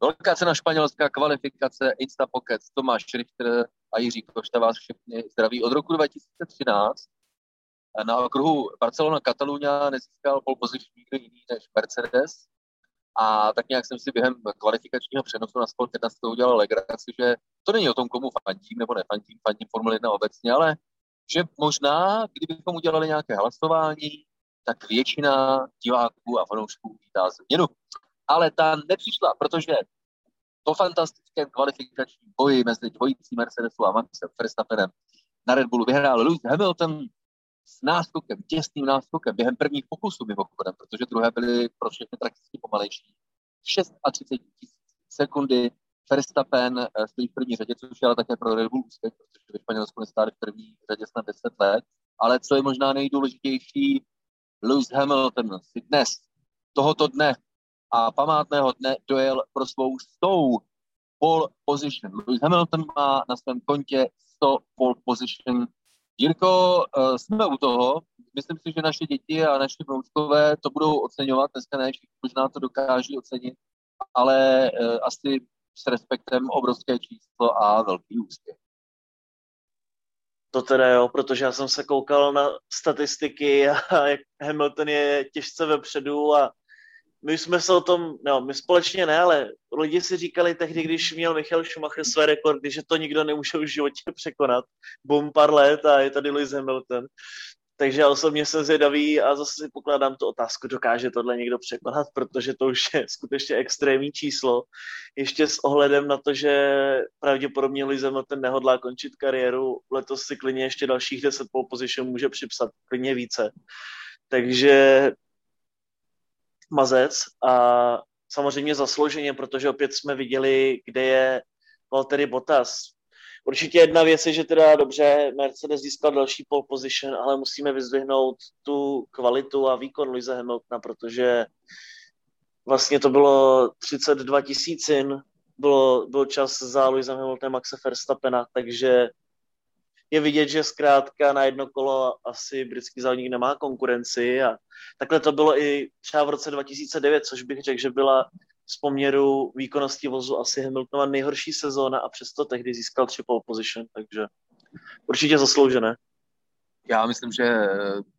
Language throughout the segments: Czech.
Velká cena španělská kvalifikace Insta Pocket, Tomáš Richter a Jiří Košta vás všechny zdraví. Od roku 2013 na okruhu Barcelona Catalunya nezískal pole position nikdo jiný než Mercedes. A tak nějak jsem si během kvalifikačního přenosu na Sport 15 udělal legraci, že to není o tom, komu fandím nebo nefandím, fandím Formule 1 obecně, ale že možná, kdybychom udělali nějaké hlasování, tak většina diváků a fanoušků vítá změnu. Ale ta nepřišla, protože to fantastickém kvalifikačním boji mezi dvojicí Mercedesu a Maxem Verstappenem na Red Bullu vyhrál Lewis Hamilton s náskokem, těsným náskokem během prvních pokusů mimochodem, protože druhé byly pro všechny prakticky pomalejší. 36 tisíc sekundy Verstappen eh, stojí v první řadě, což je ale také pro Red Bull úspěch, protože ve Španělsku nestáli v první řadě snad 10 let. Ale co je možná nejdůležitější, Lewis Hamilton si dnes, tohoto dne a památného dne dojel pro svou stou pole position. Lewis Hamilton má na svém kontě 100 pole position. Jirko, eh, jsme u toho. Myslím si, že naše děti a naše vnoučkové to budou oceňovat. Dneska ne, možná to dokáží ocenit, ale eh, asi s respektem obrovské číslo a velký úspěch. To teda jo, protože já jsem se koukal na statistiky a jak Hamilton je těžce vepředu a my jsme se o tom, no, my společně ne, ale lidi si říkali tehdy, když měl Michal Schumacher své rekordy, že to nikdo nemůže v životě překonat. Bum pár let a je tady Lewis Hamilton. Takže já osobně jsem zvědavý a zase si pokládám tu otázku, dokáže tohle někdo překonat, protože to už je skutečně extrémní číslo. Ještě s ohledem na to, že pravděpodobně Lewis Hamilton nehodlá končit kariéru, letos si klidně ještě dalších 10 pole position může připsat, klidně více. Takže mazec a samozřejmě zaslouženě, protože opět jsme viděli, kde je Valtteri Bottas. Určitě jedna věc je, že teda dobře, Mercedes získal další pole position, ale musíme vyzdvihnout tu kvalitu a výkon Luise Hamiltona, protože vlastně to bylo 32 tisícin, bylo, byl čas za Luisem Hamiltonem Maxe Verstappena, takže je vidět, že zkrátka na jedno kolo asi britský závodník nemá konkurenci a takhle to bylo i třeba v roce 2009, což bych řekl, že byla z poměru výkonnosti vozu asi Hamiltonova nejhorší sezóna a přesto tehdy získal tři pole position, takže určitě zasloužené. Já myslím, že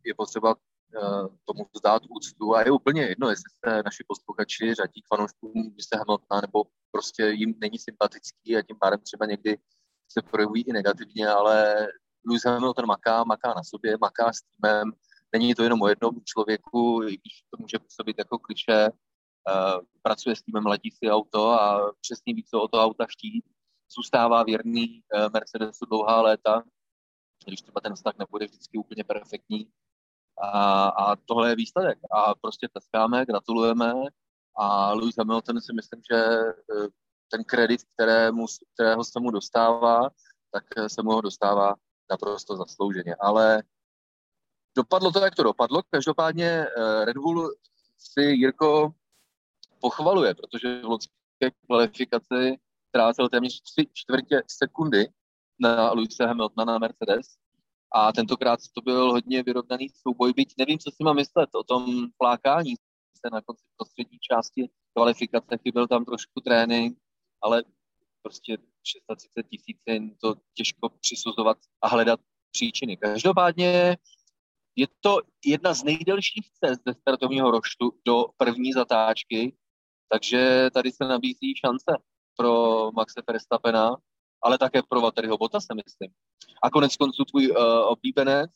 je potřeba eh, tomu vzdát úctu a je úplně jedno, jestli se naši posluchači řadí k fanouškům se Hamiltona nebo prostě jim není sympatický a tím pádem třeba někdy se projevují i negativně, ale Lewis Hamilton maká, maká na sobě, maká s týmem, není to jenom o jednom člověku, i když to může působit jako kliše, uh, pracuje s týmem, letí si auto a přesně ví, co o to auta chtít, zůstává věrný uh, Mercedesu dlouhá léta, když třeba ten vztah nebude vždycky úplně perfektní. A, a tohle je výsledek. A prostě tleskáme, gratulujeme. A Lewis Hamilton si myslím, že uh, ten kredit, kterému, kterého se mu dostává, tak se mu ho dostává naprosto zaslouženě. Ale dopadlo to, jak to dopadlo. Každopádně eh, Red Bull si Jirko pochvaluje, protože v loňské kvalifikaci ztrácel téměř tři čtvrtě sekundy na Luise Hamiltona na Mercedes a tentokrát to byl hodně vyrovnaný souboj, byť nevím, co si mám myslet o tom flákání se na konci prostřední části kvalifikace, chyběl tam trošku trénink, ale prostě 630 tisíc je to těžko přisuzovat a hledat příčiny. Každopádně je to jedna z nejdelších cest ze startovního roštu do první zatáčky, takže tady se nabízí šance pro Maxe Verstappena, ale také pro Valtteriho se myslím. A konec konců tvůj uh, oblíbenec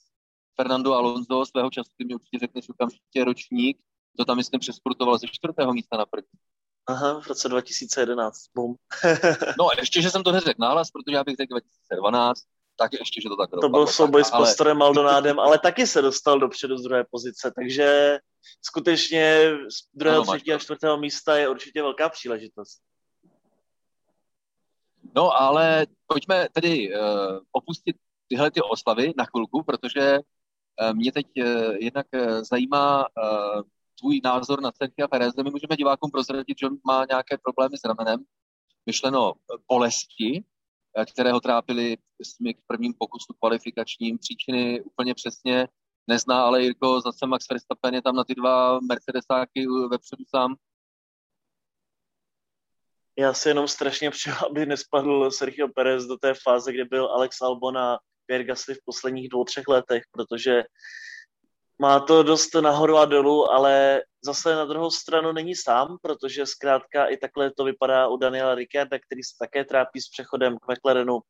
Fernando Alonso svého času, ty mi určitě řekneš okamžitě ročník, to tam myslím přesportoval ze čtvrtého místa na první. Aha, v roce 2011, bum. no ještě, že jsem to neřekl náhlas, protože já bych řekl 2012, tak ještě, že to tak To byl souboj s Pastorem Maldonádem, ale taky se dostal dopředu z druhé pozice, takže skutečně z druhého, třetího a čtvrtého místa je určitě velká příležitost. No, ale pojďme tedy uh, opustit tyhle ty oslavy na chvilku, protože uh, mě teď uh, jednak uh, zajímá uh, tvůj názor na Sergio Pereze. My můžeme divákům prozradit, že on má nějaké problémy s ramenem, myšleno bolesti, eh, které ho trápily v prvním pokusu kvalifikačním. Příčiny úplně přesně nezná, ale Jirko, zase Max Verstappen je tam na ty dva Mercedesáky vepředu sám. Já si jenom strašně přeju, aby nespadl Sergio Perez do té fáze, kde byl Alex Albon a Pierre Gasly v posledních dvou, třech letech, protože má to dost nahoru a dolů, ale zase na druhou stranu není sám, protože zkrátka i takhle to vypadá u Daniela Ricciarda, který se také trápí s přechodem k McLarenu,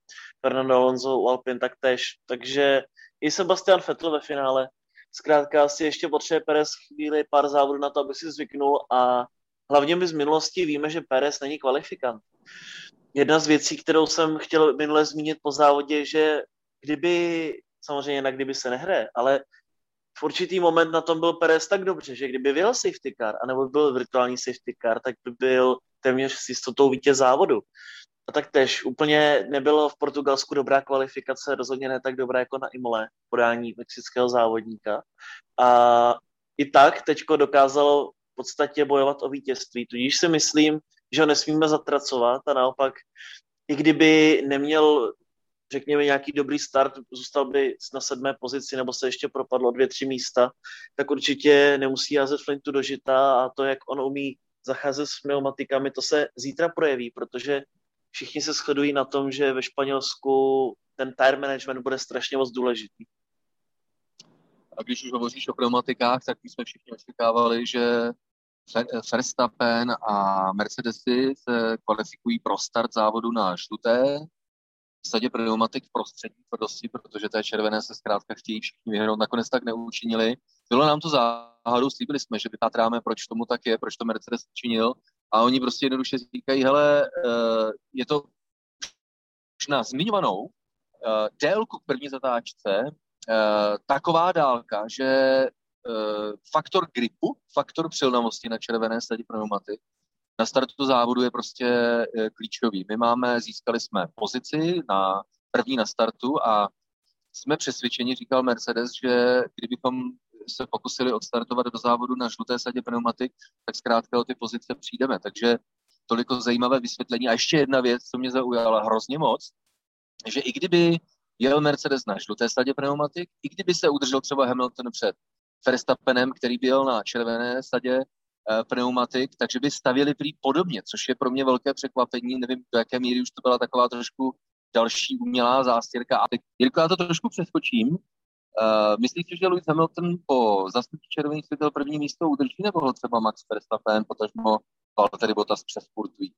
Fernando Alonso u Alpine taktéž, takže i Sebastian Vettel ve finále. Zkrátka asi ještě potřebuje Perez chvíli pár závodů na to, aby si zvyknul a hlavně my z minulosti víme, že Perez není kvalifikant. Jedna z věcí, kterou jsem chtěl minule zmínit po závodě, že kdyby, samozřejmě na kdyby se nehraje, ale v určitý moment na tom byl Perez tak dobře, že kdyby byl safety car, anebo byl virtuální safety car, tak by byl téměř s jistotou vítěz závodu. A tak tež úplně nebylo v Portugalsku dobrá kvalifikace, rozhodně ne tak dobrá jako na Imole, podání mexického závodníka. A i tak teďko dokázalo v podstatě bojovat o vítězství, tudíž si myslím, že ho nesmíme zatracovat a naopak, i kdyby neměl řekněme, nějaký dobrý start, zůstal by na sedmé pozici nebo se ještě propadlo dvě, tři místa, tak určitě nemusí házet flintu do žita a to, jak on umí zacházet s pneumatikami, to se zítra projeví, protože všichni se shodují na tom, že ve Španělsku ten tire management bude strašně moc důležitý. A když už hovoříš o pneumatikách, tak my jsme všichni očekávali, že Verstappen a Mercedesy se kvalifikují pro start závodu na žluté, sadě pneumatik v prostřední tvrdosti, protože té červené se zkrátka chtějí všichni vyhnout. Nakonec tak neučinili. Bylo nám to záhadu, slíbili jsme, že vypátráme, proč tomu tak je, proč to Mercedes činil. A oni prostě jednoduše říkají, hele, eh, je to už na zmiňovanou eh, délku k první zatáčce eh, taková dálka, že faktor gripu, faktor přilnavosti na červené sadě pneumatik na startu závodu je prostě eh, klíčový. My máme, získali jsme pozici na první na startu a jsme přesvědčeni, říkal Mercedes, že kdybychom se pokusili odstartovat do závodu na žluté sadě pneumatik, tak zkrátka o ty pozice přijdeme. Takže toliko zajímavé vysvětlení. A ještě jedna věc, co mě zaujala hrozně moc, že i kdyby jel Mercedes na žluté sadě pneumatik, i kdyby se udržel třeba Hamilton před Verstappenem, který byl na červené sadě pneumatik, takže by stavěli prý podobně, což je pro mě velké překvapení. Nevím, do jaké míry už to byla taková trošku další umělá zástěrka. A teď, Jirko, já to trošku přeskočím. Uh, myslíš si, že Lewis Hamilton po zastupí červených světel první místo udrží, nebo ho třeba Max Verstappen, potažmo Valtteri Bottas přesportují?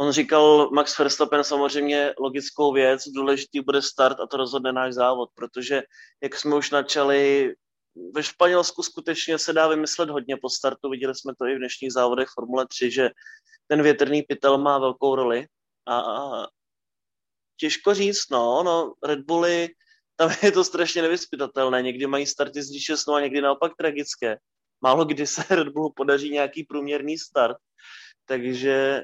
On říkal Max Verstappen samozřejmě logickou věc, důležitý bude start a to rozhodne náš závod, protože jak jsme už načali ve Španělsku skutečně se dá vymyslet hodně po startu. Viděli jsme to i v dnešních závodech Formule 3, že ten větrný pytel má velkou roli. A, a těžko říct, no, no, Red Bully, tam je to strašně nevyspytatelné. Někdy mají starty z šestnou a někdy naopak tragické. Málo kdy se Red Bullu podaří nějaký průměrný start, takže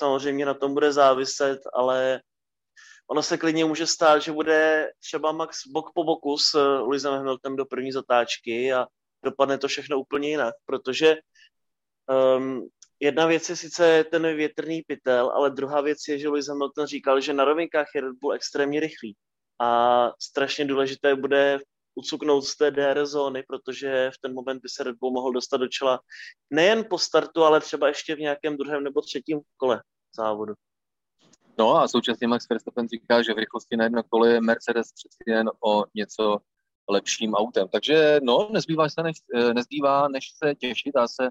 samozřejmě na tom bude záviset, ale ono se klidně může stát, že bude třeba Max bok po boku s eh, Lewisem Hamiltonem do první zatáčky a dopadne to všechno úplně jinak, protože um, jedna věc je sice ten větrný pytel, ale druhá věc je, že Lewis Hamilton říkal, že na rovinkách je Red Bull extrémně rychlý a strašně důležité bude ucuknout z té DR zóny, protože v ten moment by se Red Bull mohl dostat do čela nejen po startu, ale třeba ještě v nějakém druhém nebo třetím kole závodu. No a současně Max Verstappen říká, že v rychlosti na jedno kole je Mercedes přeci jen o něco lepším autem. Takže no, nezbývá, se než, eh, nezbývá než se těšit. Já se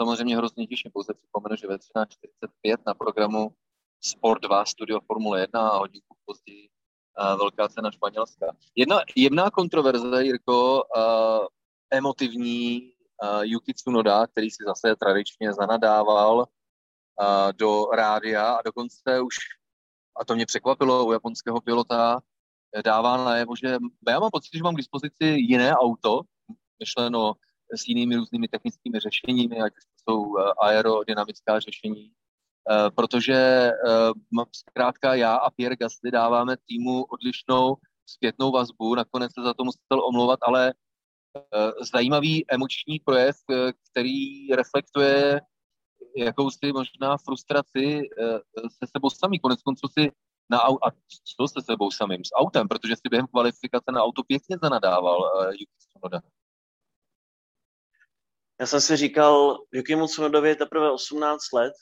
samozřejmě hrozně těším. Pouze připomenu, že ve 13.45 na programu Sport 2 Studio Formule 1 a hodinku později uh, velká cena Španělska. Jedna jemná kontroverze, Jirko, uh, emotivní uh, Yuki Tsunoda, který si zase tradičně zanadával uh, do rádia a dokonce už a to mě překvapilo u japonského pilota, eh, dává najevo, že já mám pocit, že mám k dispozici jiné auto, myšleno s jinými různými technickými řešeními, ať jsou eh, aerodynamická řešení, eh, protože zkrátka já a Pierre Gasly dáváme týmu odlišnou zpětnou vazbu, nakonec se za to musel omlouvat, ale zajímavý emoční projev, který reflektuje jakousi možná frustraci eh, se sebou samý. Konec konců si na au- a co se sebou samým? S autem, protože si během kvalifikace na auto pěkně zanadával uh, Yuki Tsunoda. Já jsem si říkal, Yukimu Tsunodovi je teprve 18 let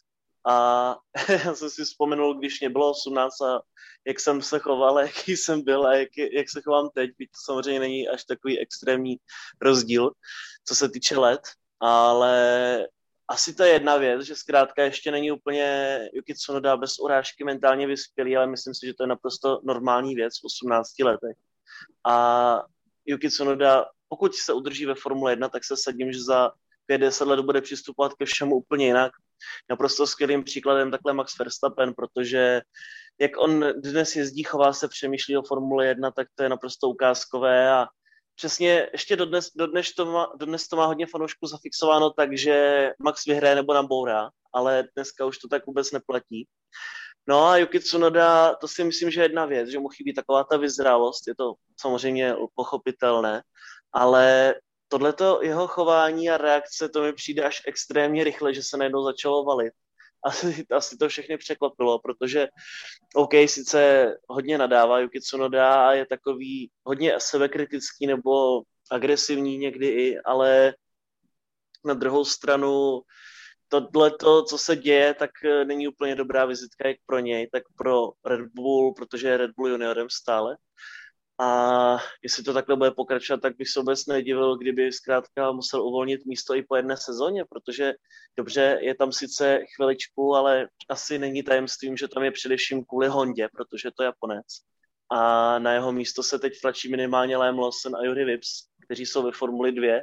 a já jsem si vzpomenul, když mě bylo 18 a jak jsem se choval, jaký jsem byl a jak, jak se chovám teď, byť to samozřejmě není až takový extrémní rozdíl, co se týče let, ale asi to je jedna věc, že zkrátka ještě není úplně Yuki Tsunoda bez urážky mentálně vyspělý, ale myslím si, že to je naprosto normální věc v 18 letech. A Yuki Tsunoda, pokud se udrží ve Formule 1, tak se sadím, že za 5-10 let bude přistupovat ke všemu úplně jinak. Naprosto skvělým příkladem takhle Max Verstappen, protože jak on dnes jezdí, chová se, přemýšlí o Formule 1, tak to je naprosto ukázkové a přesně ještě dodnes, dodnes, to má, dodnes to má hodně fanoušků zafixováno tak, že Max vyhraje nebo nabourá, ale dneska už to tak vůbec neplatí. No a Yuki Tsunoda, to si myslím, že je jedna věc, že mu chybí taková ta vyzrálost, je to samozřejmě pochopitelné, ale tohleto jeho chování a reakce, to mi přijde až extrémně rychle, že se najednou začalo valit. Asi, asi to všechny překvapilo, protože OK, sice hodně nadává Yuki Tsunoda a je takový hodně sebekritický nebo agresivní někdy i, ale na druhou stranu tohle, co se děje, tak eh, není úplně dobrá vizitka jak pro něj, tak pro Red Bull, protože je Red Bull juniorem stále. A jestli to takhle bude pokračovat, tak bych se vůbec nedivil, kdyby zkrátka musel uvolnit místo i po jedné sezóně, protože dobře, je tam sice chviličku, ale asi není tajemstvím, že tam je především kvůli Hondě, protože to je Japonec. A na jeho místo se teď tlačí minimálně Liam Lawson a Yuri Vips, kteří jsou ve Formuli 2.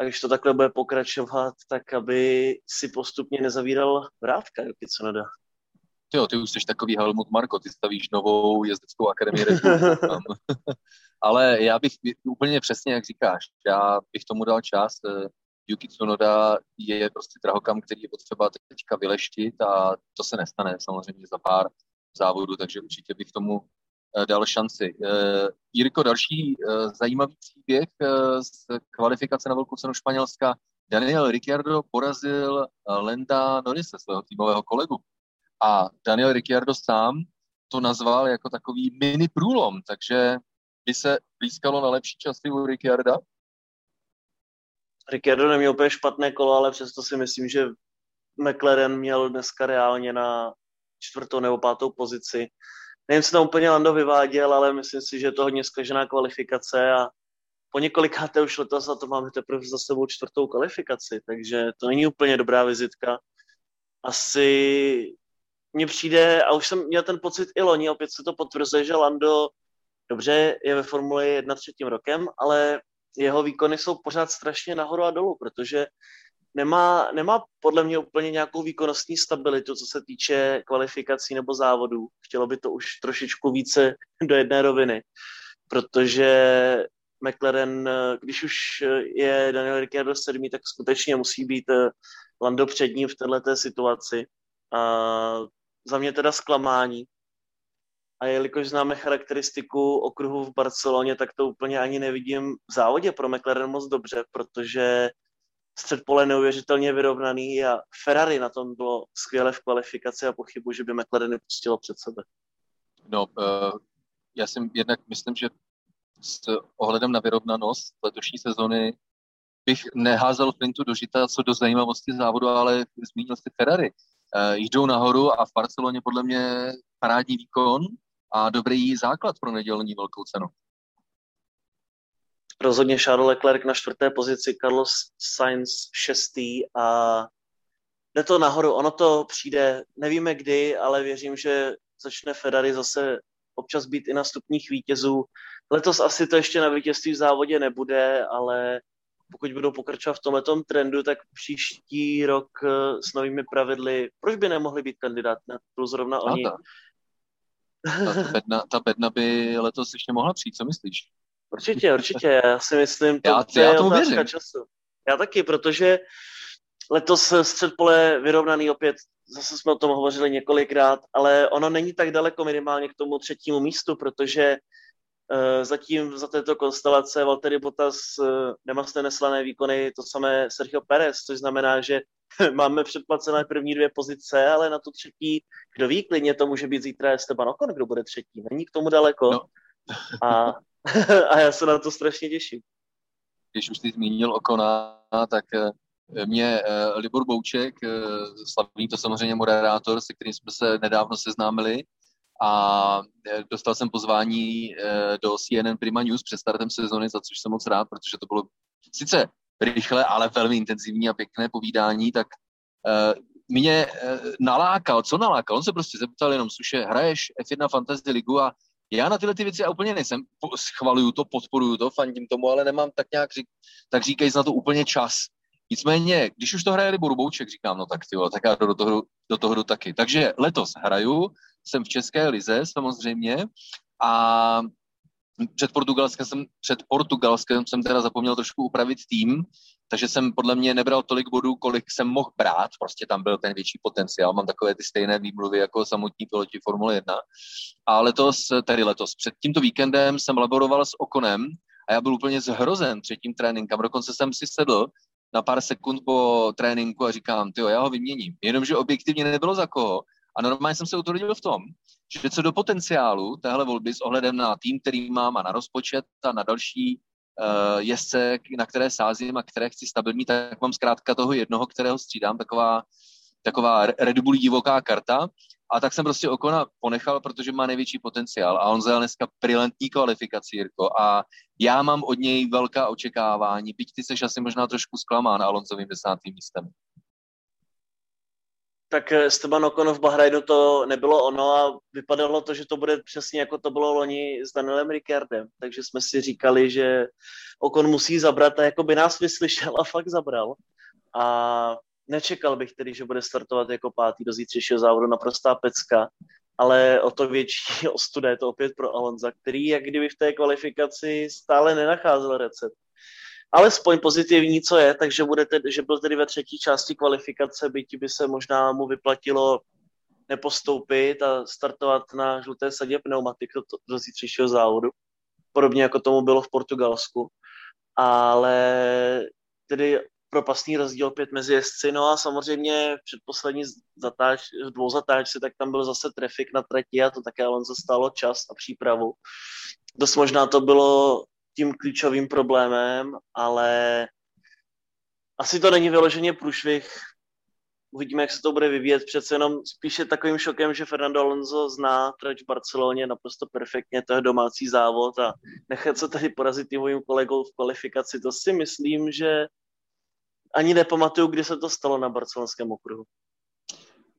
A když to takhle bude pokračovat, tak aby si postupně nezavíral vrátka Yuki Tsunoda. Jo, ty už jsi takový Helmut Marko, ty stavíš novou jezdeckou akademii Red Ale já bych úplně přesně, jak říkáš, já bych tomu dal čas. Eh, Yuki Tsunoda je prostě drahokam, který je potřeba teďka vyleštit a to se nestane samozřejmě za pár závodů, takže určitě bych tomu eh, dal šanci. Eh, Jirko, další zajímavý příběh z kvalifikace na velkou cenu Španělska. Daniel Ricciardo porazil Lenda Norrise, svého týmového kolegu. A Daniel Ricciardo sám to nazval jako takový mini průlom, takže by se blízkalo na lepší časy u Ricciarda? Ricciardo neměl úplně špatné kolo, ale přesto si myslím, že McLaren měl dneska reálně na čtvrtou nebo pátou pozici. Nevím, co tam úplně Lando vyváděl, ale myslím si, že je to hodně zkažená kvalifikace a po několikáté už letos a to máme teprve za sebou čtvrtou kvalifikaci, takže to není úplně dobrá vizitka. Asi mně přijde, a už jsem měl ten pocit i loni, opět se to potvrzuje, že Lando dobře je ve Formuli 1 třetím rokem, ale jeho výkony jsou pořád strašně nahoru a dolů, protože nemá, nemá podle mě úplně nějakou výkonnostní stabilitu, co se týče kvalifikací nebo závodů. Chtělo by to už trošičku více do jedné roviny, protože McLaren, když už je Daniel Ricciardo sedmý, tak skutečně musí být Lando před ním v této situaci. A za mě teda zklamání. A jelikož známe charakteristiku okruhu v Barceloně, tak to úplně ani nevidím v závodě pro McLaren moc dobře, protože střed pole neuvěřitelně vyrovnaný a Ferrari na tom bylo skvěle v kvalifikaci a pochybu, že by McLaren pustilo před sebe. No, uh, já si jednak myslím, že s ohledem na vyrovnanost letošní sezony bych neházel Flintu do žita co do zajímavosti závodu, ale zmínil si Ferrari jdou nahoru a v Barceloně podle mě parádní výkon a dobrý základ pro nedělní velkou cenu. Rozhodně Charles Leclerc na čtvrté pozici, Carlos Sainz šestý a jde to nahoru. Ono to přijde, nevíme kdy, ale věřím, že začne Ferrari zase občas být i na stupních vítězů. Letos asi to ještě na vítězství v závodě nebude, ale pokud budou pokračovat v tomhle trendu, tak příští rok eh, s novými pravidly, proč by nemohli být kandidát na titul zrovna oni? Ta, ta, bedna, ta bedna by letos ještě mohla přijít, co myslíš? Určitě, určitě, já si myslím, to, já, to já tomu věřím. času. Já taky, protože letos střed pole vyrovnaný opět, zase jsme o tom hovořili několikrát, ale ono není tak daleko minimálně k tomu třetímu místu, protože Eh, zatím za této konstelace Valtteri Bottas eh, nemá neslané výkony, to samé Sergio Perez, což znamená, že máme předplacené první dvě pozice, ale na tu třetí, kdo ví, klidně to může být zítra Esteban Ocon, kdo bude třetí. Není k tomu daleko. No. A, a já se na to strašně těším. když už ty zmínil Okona, tak mě Libor Bouček, slavný to samozřejmě moderátor, se kterým jsme se nedávno seznámili, a dostal jsem pozvání do CNN Prima News před startem sezony, za což jsem moc rád, protože to bylo sice rychle, ale velmi intenzivní a pěkné povídání, tak mě nalákal, co nalákal? On se prostě zeptal jenom, suše, hraješ F1 Fantasy Ligu a já na tyhle ty věci úplně nejsem, schvaluju to, podporuju to, fandím tomu, ale nemám tak nějak, řík, tak říkají na to úplně čas. Nicméně, když už to hraje Libor Bouček, říkám, no tak ty tak já do toho, do toho jdu taky. Takže letos hraju, jsem v České lize samozřejmě a před Portugalskem jsem, před Portugalskem jsem teda zapomněl trošku upravit tým, takže jsem podle mě nebral tolik bodů, kolik jsem mohl brát, prostě tam byl ten větší potenciál, mám takové ty stejné výmluvy jako samotní piloti Formule 1. A letos, tedy letos, před tímto víkendem jsem laboroval s Okonem a já byl úplně zhrozen před tím tréninkem, dokonce jsem si sedl na pár sekund po tréninku a říkám, ty já ho vyměním. Jenomže objektivně nebylo za koho a normálně jsem se utvrdil v tom, že co do potenciálu téhle volby s ohledem na tým, který mám a na rozpočet a na další uh, jezdce, na které sázím a které chci stabilní, tak mám zkrátka toho jednoho, kterého střídám, taková, taková Red Bull divoká karta. A tak jsem prostě Okona ponechal, protože má největší potenciál. A on zajel dneska brilantní kvalifikaci, Jirko. A já mám od něj velká očekávání, byť ty seš asi možná trošku zklamán Alonzovým desátým místem tak Esteban Ocon v Bahrajnu to nebylo ono a vypadalo to, že to bude přesně jako to bylo loni s Danielem Ricardem. Takže jsme si říkali, že Ocon musí zabrat a jako by nás vyslyšel a fakt zabral. A nečekal bych tedy, že bude startovat jako pátý do zítřejšího závodu naprostá pecka, ale o to větší ostuda je to opět pro Alonza, který jak kdyby v té kvalifikaci stále nenacházel recept alespoň pozitivní, co je, takže bude tedy, že byl tedy ve třetí části kvalifikace, byť by se možná mu vyplatilo nepostoupit a startovat na žluté sadě pneumatik do, do zítřejšího závodu. Podobně jako tomu bylo v Portugalsku. Ale tedy propastný rozdíl pět mezi jezdci. No a samozřejmě předposlední zatáč, v dvou zatáčce, tak tam byl zase trafik na trati a to také ale zastalo čas a přípravu. Dost možná to bylo tím klíčovým problémem, ale asi to není vyloženě průšvih. Uvidíme, jak se to bude vyvíjet. Přece jenom spíše takovým šokem, že Fernando Alonso zná trať v Barceloně naprosto perfektně, to je domácí závod a nechat se tady porazit tím kolegou v kvalifikaci, to si myslím, že ani nepamatuju, kdy se to stalo na barcelonském okruhu.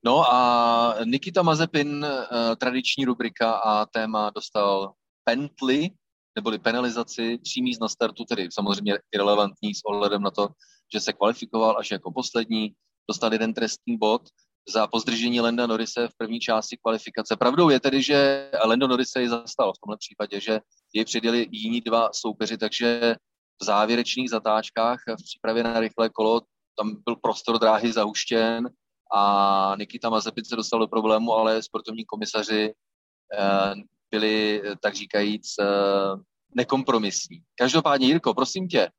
No a Nikita Mazepin, eh, tradiční rubrika a téma dostal Bentley, neboli penalizaci tří míst na startu, tedy samozřejmě irrelevantní s ohledem na to, že se kvalifikoval až jako poslední, dostal jeden trestní bod za pozdržení Lenda Norise v první části kvalifikace. Pravdou je tedy, že Lendo Norise ji zastal v tomhle případě, že jej předjeli jiní dva soupeři, takže v závěrečných zatáčkách v přípravě na rychlé kolo tam byl prostor dráhy zahuštěn a Nikita Mazepin se dostal do problému, ale sportovní komisaři eh, byli, tak říkajíc, eh, nekompromisní. Každopádně, Jirko, prosím tě,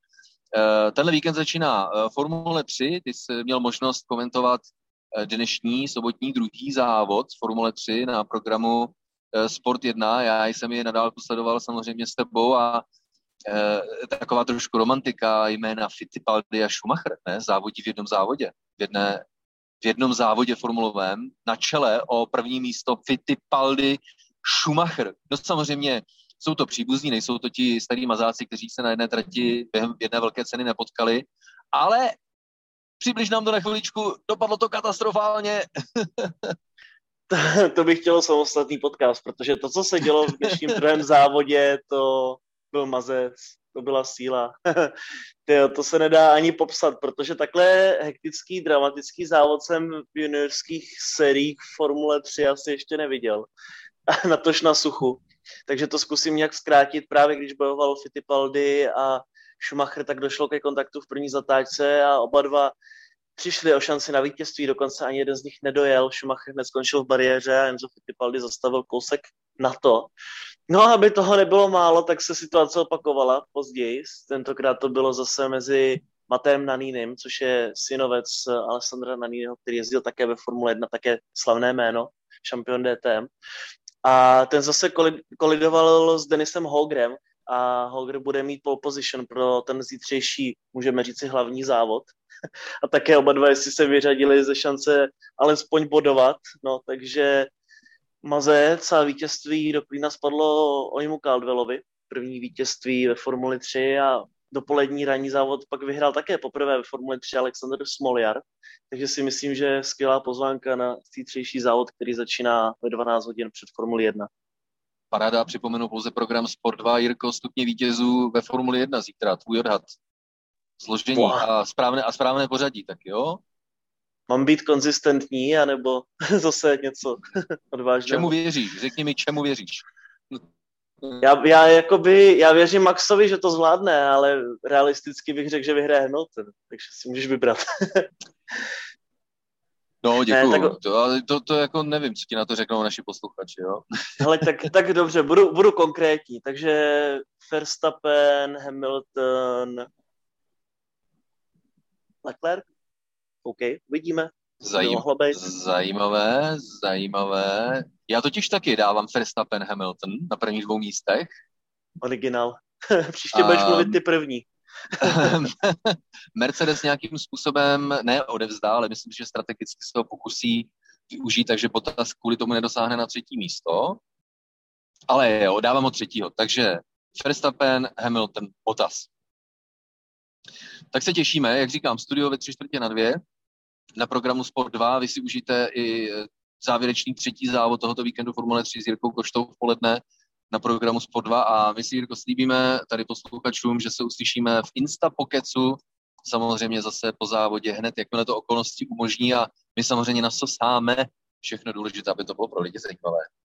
eh, tenhle víkend začíná eh, Formule 3, ty jsi měl možnost komentovat eh, dnešní sobotní druhý závod Formule 3 na programu Sport 1. Já jsem je nadál posledoval samozřejmě s tebou a taková trošku romantika jména Fittipaldi a Schumacher, ne? Závodí v jednom závodě, v, jedné, v jednom závodě formulovém. Na čele o první místo Fittipaldi Schumacher. No samozřejmě jsou to příbuzní, nejsou to ti starí mazáci, kteří se na jedné trati během jedné velké ceny nepotkali, ale přibliž nám to na chviličku, dopadlo to katastrofálně. to bych chtěl samostatný podcast, protože to, co se dělo v dnešním druhém závodě, to byl mazec, to byla síla. Tyjo, to se nedá ani popsat, protože takhle hektický, dramatický závod jsem v juniorských seriích Formule 3 asi ještě neviděl. Natož na suchu. Takže to zkusím nějak zkrátit. Právě když bojoval Fittipaldi a Schumacher, tak došlo ke kontaktu v první zatáčce a oba dva přišli o šanci na vítězství, dokonce ani jeden z nich nedojel. Schumacher hned skončil v bariéře a Enzo Fittipaldi zastavil kousek na to. No a aby toho nebylo málo, tak se situace opakovala později. Tentokrát to bylo zase mezi Matem Nanínem, což je synovec Alessandra Naniniho, který jezdil také ve Formule 1, také slavné jméno, šampion DTM. A ten zase kolidoval s Denisem Holgrem a Holger bude mít pole position pro ten zítřejší, můžeme říct si, hlavní závod. A také oba dva, jestli se vyřadili ze šance alespoň bodovat, no takže Mazec a vítězství do Klína spadlo Ojmu Caldwellovi, první vítězství ve Formuli 3 a dopolední ranní závod pak vyhrál také poprvé ve Formuli 3 Alexander Smoljar, takže si myslím, že skvělá pozvánka na zítřejší závod, který začíná ve 12 hodin před Formuli 1. Paráda, připomenu pouze program Sport 2. Jirko, stupně vítězů ve Formuli 1 zítra, tvůj odhad. Složení a správné, a správné pořadí, tak jo? Mám být konzistentní, anebo zase něco odvážného? Čemu věříš? Řekni mi, čemu věříš? Já, já, jakoby, já věřím Maxovi, že to zvládne, ale realisticky bych řekl, že vyhraje Hamilton, takže si můžeš vybrat. No, děkuju. Ne, tak... to, ale to, to jako nevím, co ti na to řeknou naši posluchači, jo? Ale tak, tak dobře, budu, budu konkrétní. Takže Verstappen, Hamilton, Leclerc? OK, uvidíme. Zajím, zajímavé, zajímavé. Já totiž taky dávám Verstappen Hamilton na prvních dvou místech. Originál. Příště budeš mluvit ty první. Mercedes nějakým způsobem ne odevzdá, ale myslím, že strategicky se ho pokusí využít, takže Bottas kvůli tomu nedosáhne na třetí místo. Ale jo, dávám ho třetího. Takže Verstappen, Hamilton, Bottas. Tak se těšíme, jak říkám, studio ve tři čtvrtě na dvě. Na programu Sport 2 vy si užijete i závěrečný třetí závod tohoto víkendu Formule 3 s Jirkou Koštou v poledne na programu Sport 2 a my si, Jirko, slíbíme tady posluchačům, že se uslyšíme v Insta Pokecu, samozřejmě zase po závodě hned, jakmile to okolnosti umožní a my samozřejmě nasosáme všechno důležité, aby to bylo pro lidi zajímavé.